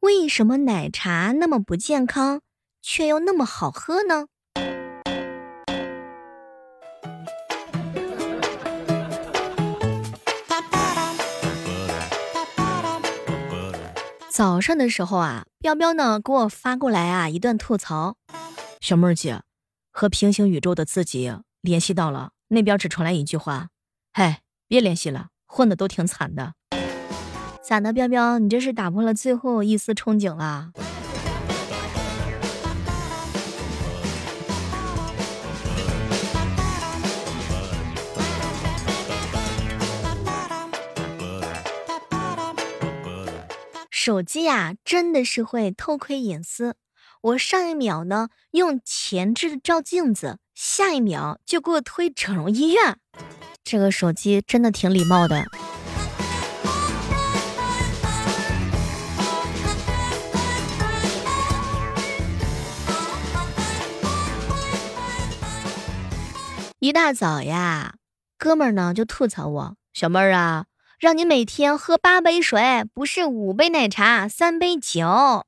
为什么奶茶那么不健康，却又那么好喝呢？早上的时候啊，彪彪呢给我发过来啊一段吐槽。小妹儿姐，和平行宇宙的自己联系到了，那边只传来一句话：“嗨，别联系了，混的都挺惨的。”咋的，彪彪，你这是打破了最后一丝憧憬了？手机呀，真的是会偷窥隐私。我上一秒呢用前置照镜子，下一秒就给我推整容医院。这个手机真的挺礼貌的。一大早呀，哥们儿呢就吐槽我：“小妹儿啊。”让你每天喝八杯水，不是五杯奶茶，三杯酒，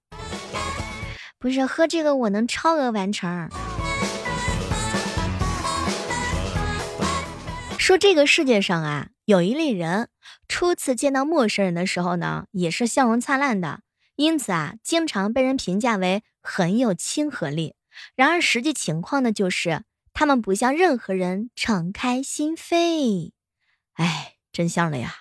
不是喝这个我能超额完成。说这个世界上啊，有一类人，初次见到陌生人的时候呢，也是笑容灿烂的，因此啊，经常被人评价为很有亲和力。然而实际情况呢，就是他们不向任何人敞开心扉。哎。真相了呀！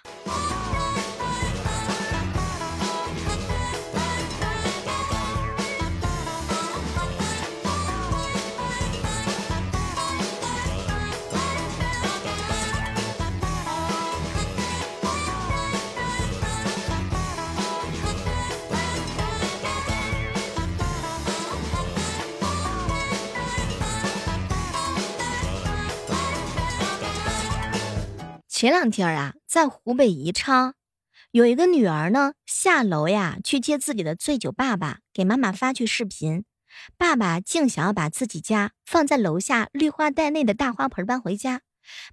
前两天啊，在湖北宜昌，有一个女儿呢，下楼呀去接自己的醉酒爸爸，给妈妈发去视频。爸爸竟想要把自己家放在楼下绿化带内的大花盆搬回家，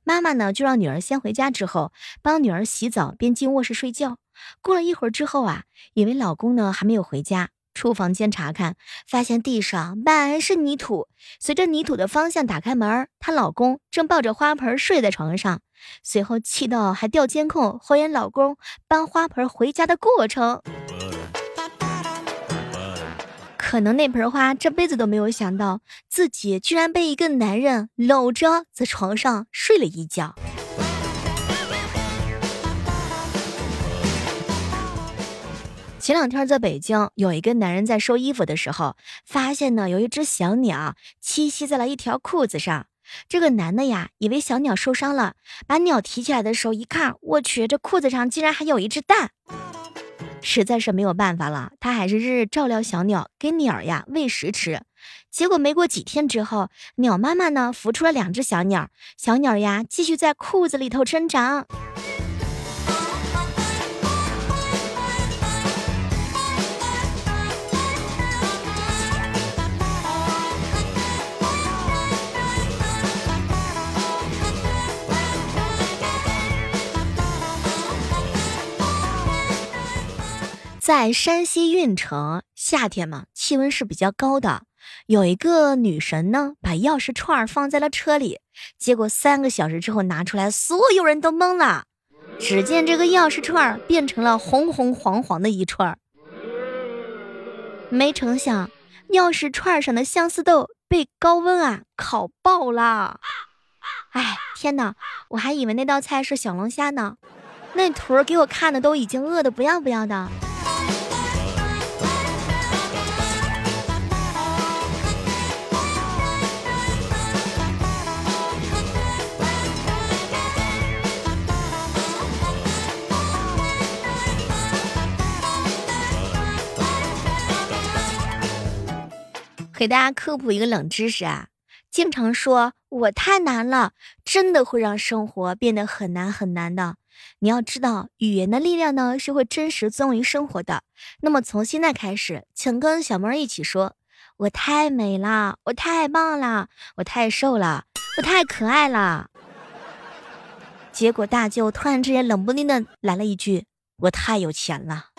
妈妈呢就让女儿先回家，之后帮女儿洗澡，边进卧室睡觉。过了一会儿之后啊，以为老公呢还没有回家。出房间查看，发现地上满是泥土。随着泥土的方向打开门，她老公正抱着花盆睡在床上。随后气到还调监控，还原老公搬花盆回家的过程。可能那盆花这辈子都没有想到，自己居然被一个男人搂着在床上睡了一觉。前两天在北京，有一个男人在收衣服的时候，发现呢有一只小鸟栖息在了一条裤子上。这个男的呀，以为小鸟受伤了，把鸟提起来的时候一看，我去，这裤子上竟然还有一只蛋，实在是没有办法了，他还是日日照料小鸟，给鸟儿呀喂食吃。结果没过几天之后，鸟妈妈呢孵出了两只小鸟，小鸟呀继续在裤子里头生长。在山西运城，夏天嘛，气温是比较高的。有一个女神呢，把钥匙串放在了车里，结果三个小时之后拿出来，所有人都懵了。只见这个钥匙串变成了红红黄黄的一串，没成想，钥匙串上的相思豆被高温啊烤爆了。哎，天哪，我还以为那道菜是小龙虾呢，那图给我看的都已经饿得不要不要的。给大家科普一个冷知识啊，经常说我太难了，真的会让生活变得很难很难的。你要知道，语言的力量呢是会真实作用于生活的。那么从现在开始，请跟小妹儿一起说：我太美了，我太棒了，我太瘦了，我太可爱了。结果大舅突然之间冷不丁的来了一句：我太有钱了。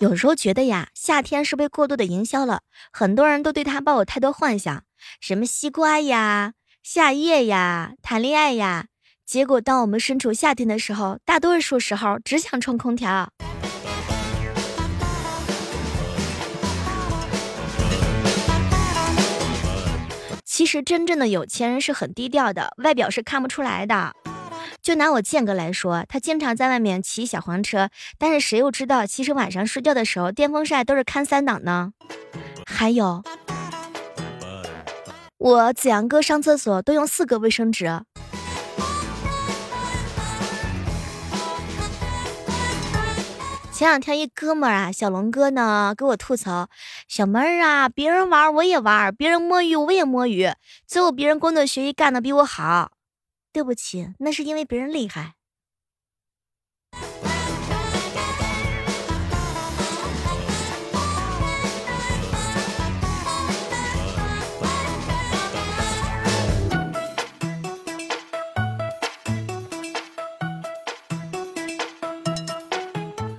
有时候觉得呀，夏天是被过度的营销了，很多人都对它抱有太多幻想，什么西瓜呀、夏夜呀、谈恋爱呀。结果当我们身处夏天的时候，大多数时候只想吹空调。其实真正的有钱人是很低调的，外表是看不出来的。就拿我建哥来说，他经常在外面骑小黄车，但是谁又知道，其实晚上睡觉的时候电风扇都是开三档呢？还有，我子阳哥上厕所都用四个卫生纸。前两天一哥们儿啊，小龙哥呢，给我吐槽，小妹儿啊，别人玩我也玩，别人摸鱼我也摸鱼，最后别人工作学习干的比我好。对不起，那是因为别人厉害。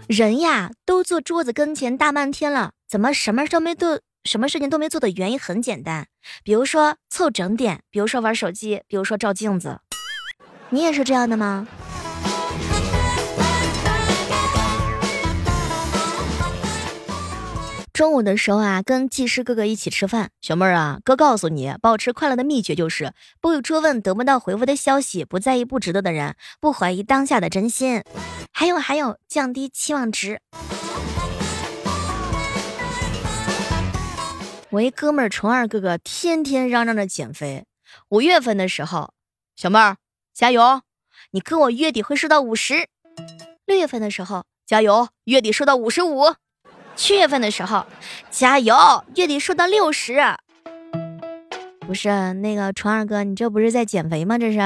人呀，都坐桌子跟前大半天了，怎么什么事都没做？什么事情都没做的原因很简单，比如说凑整点，比如说玩手机，比如说照镜子。你也是这样的吗？中午的时候啊，跟技师哥哥一起吃饭。小妹儿啊，哥告诉你，保持快乐的秘诀就是不追问得不到回复的消息，不在意不值得的人，不怀疑当下的真心，还有还有，降低期望值。我一哥们儿虫二哥哥天天嚷嚷着减肥。五月份的时候，小妹儿加油，你跟我月底会瘦到五十。六月份的时候，加油，月底瘦到五十五。七月份的时候，加油，月底瘦到六十。不是那个虫二哥，你这不是在减肥吗？这是。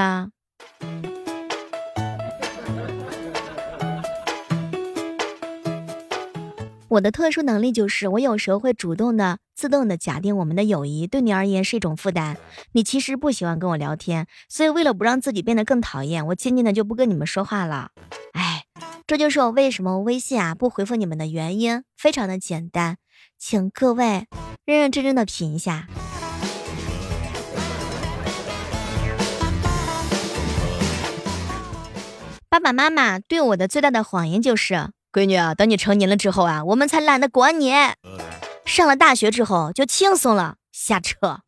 我的特殊能力就是，我有时候会主动的、自动的假定我们的友谊对你而言是一种负担。你其实不喜欢跟我聊天，所以为了不让自己变得更讨厌，我渐渐的就不跟你们说话了。哎。这就是我为什么微信啊不回复你们的原因，非常的简单，请各位认认真真的品一下。爸爸妈妈对我的最大的谎言就是，闺女啊，等你成年了之后啊，我们才懒得管你；上了大学之后就轻松了，瞎扯。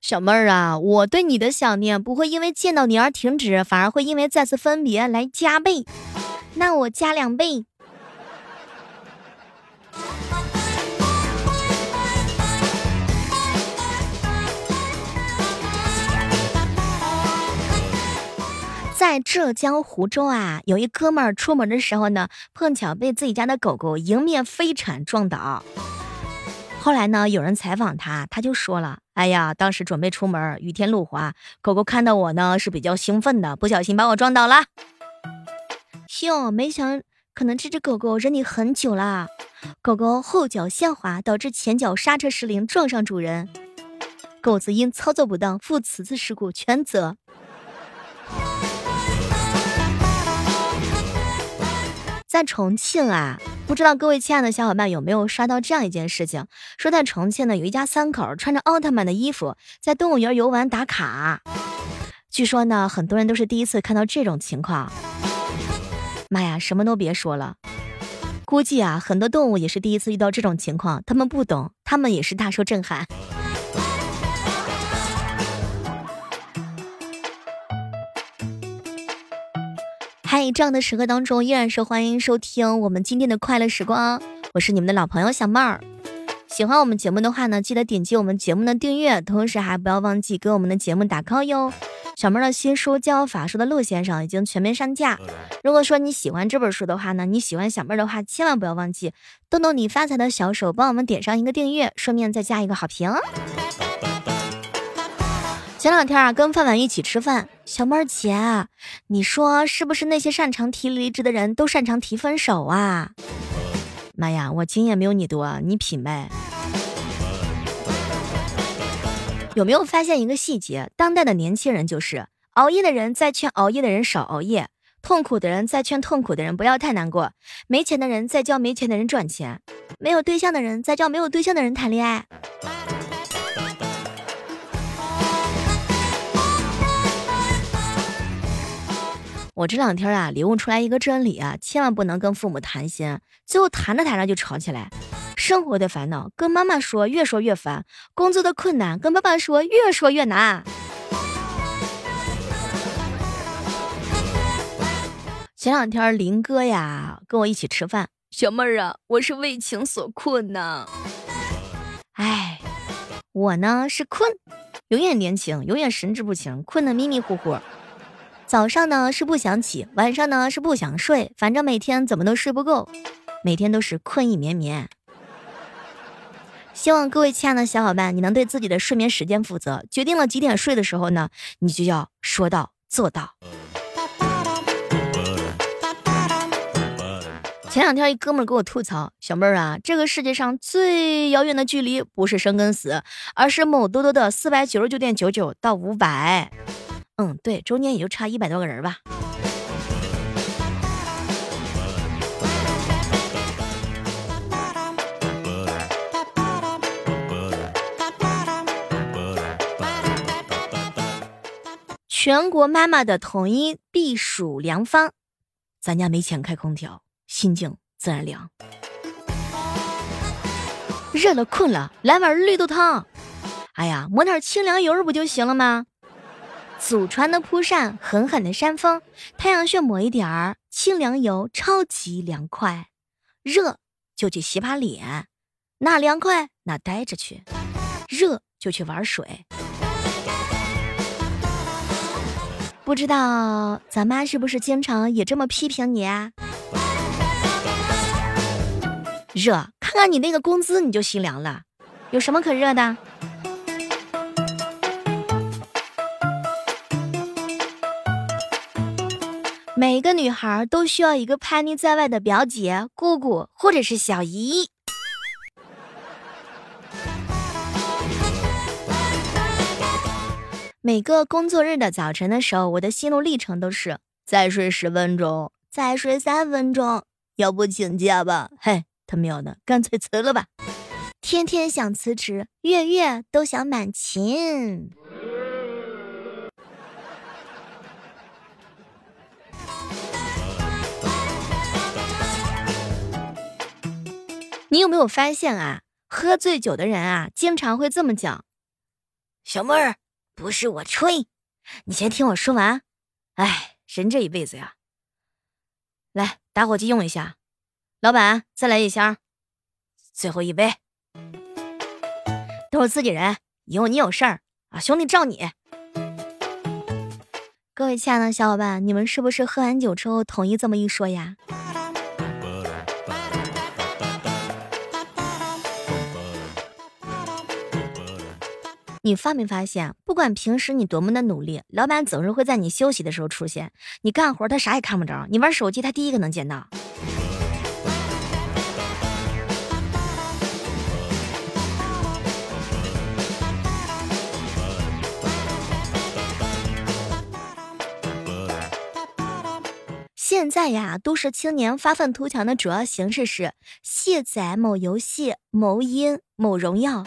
小妹儿啊，我对你的想念不会因为见到你而停止，反而会因为再次分别来加倍。那我加两倍。在浙江湖州啊，有一哥们儿出门的时候呢，碰巧被自己家的狗狗迎面飞铲撞倒。后来呢，有人采访他，他就说了：“哎呀，当时准备出门，雨天路滑，狗狗看到我呢是比较兴奋的，不小心把我撞倒了。哟，没想可能这只狗狗忍你很久了，狗狗后脚下滑，导致前脚刹车失灵，撞上主人，狗子因操作不当负此次事故全责。”在重庆啊。不知道各位亲爱的小伙伴有没有刷到这样一件事情？说在重庆呢，有一家三口穿着奥特曼的衣服在动物园游玩打卡。据说呢，很多人都是第一次看到这种情况。妈呀，什么都别说了，估计啊，很多动物也是第一次遇到这种情况，他们不懂，他们也是大受震撼。在这样的时刻当中，依然是欢迎收听我们今天的快乐时光。我是你们的老朋友小妹儿。喜欢我们节目的话呢，记得点击我们节目的订阅，同时还不要忘记给我们的节目打 call 哟。小妹儿的新书《教法术的陆先生》已经全面上架。如果说你喜欢这本书的话呢，你喜欢小妹儿的话，千万不要忘记动动你发财的小手，帮我们点上一个订阅，顺便再加一个好评。前两天啊，跟饭碗一起吃饭，小妹儿姐，你说是不是那些擅长提离职的人都擅长提分手啊？妈呀，我经验没有你多，你品呗。有没有发现一个细节？当代的年轻人就是熬夜的人在劝熬夜的人少熬夜，痛苦的人在劝痛苦的人不要太难过，没钱的人在教没钱的人赚钱，没有对象的人在教没有对象的人谈恋爱。我这两天啊，领悟出来一个真理啊，千万不能跟父母谈心，最后谈着谈着就吵起来。生活的烦恼跟妈妈说越说越烦，工作的困难跟爸爸说越说越难。前两天林哥呀跟我一起吃饭，小妹儿啊，我是为情所困呐。哎，我呢是困，永远年轻，永远神志不清，困得迷迷糊糊。早上呢是不想起，晚上呢是不想睡，反正每天怎么都睡不够，每天都是困意绵绵。希望各位亲爱的小伙伴，你能对自己的睡眠时间负责。决定了几点睡的时候呢，你就要说到做到。前两天一哥们儿给我吐槽，小妹儿啊，这个世界上最遥远的距离不是生跟死，而是某多多的四百九十九点九九到五百。嗯，对，中间也就差一百多个人吧。全国妈妈的统一避暑良方，咱家没钱开空调，心静自然凉。热了困了，来碗绿豆汤。哎呀，抹点清凉油不就行了吗？祖传的蒲扇，狠狠的扇风，太阳穴抹一点儿清凉油，超级凉快。热就去洗把脸，哪凉快哪待着去。热就去玩水。不知道咱妈是不是经常也这么批评你啊？热，看看你那个工资你就心凉了，有什么可热的？每个女孩都需要一个叛逆在外的表姐、姑姑或者是小姨。每个工作日的早晨的时候，我的心路历程都是再睡十分钟，再睡三分钟，要不请假吧？嘿，他喵的，干脆辞了吧！天天想辞职，月月都想满勤。你有没有发现啊？喝醉酒的人啊，经常会这么讲：“小妹儿，不是我吹，你先听我说完。”哎，人这一辈子呀，来打火机用一下，老板再来一箱，最后一杯，都是自己人，以后你有事儿啊，兄弟罩你。各位亲爱的小伙伴，你们是不是喝完酒之后统一这么一说呀？你发没发现，不管平时你多么的努力，老板总是会在你休息的时候出现。你干活他啥也看不着，你玩手机他第一个能见到。现在呀，都市青年发愤图强的主要形式是卸载某游戏、某音、某荣耀。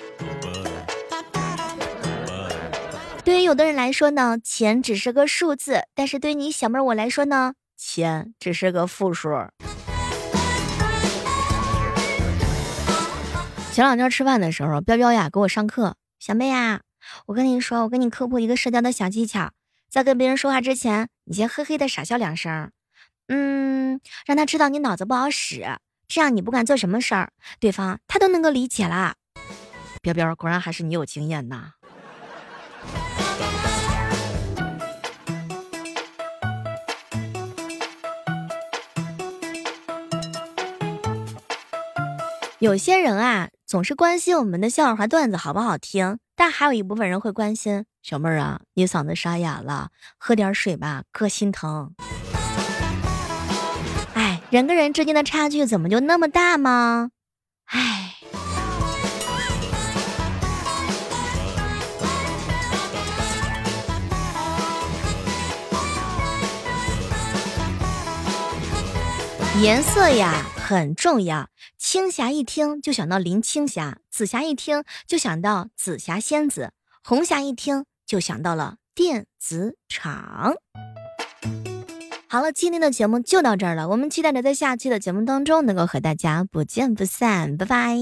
对于有的人来说呢，钱只是个数字；但是对于你小妹我来说呢，钱只是个负数。前两天吃饭的时候，彪彪呀给我上课，小妹呀，我跟你说，我跟你科普一个社交的小技巧，在跟别人说话之前，你先嘿嘿的傻笑两声，嗯，让他知道你脑子不好使，这样你不管做什么事儿，对方他都能够理解啦。彪彪，果然还是你有经验呐。有些人啊，总是关心我们的笑话段子好不好听，但还有一部分人会关心小妹儿啊，你嗓子沙哑了，喝点水吧，哥心疼。哎，人跟人之间的差距怎么就那么大吗？哎。颜色呀，很重要，青霞一听就想到林青霞，紫霞一听就想到紫霞仙子，红霞一听就想到了电子厂。好了，今天的节目就到这儿了，我们期待着在下期的节目当中能够和大家不见不散，拜拜。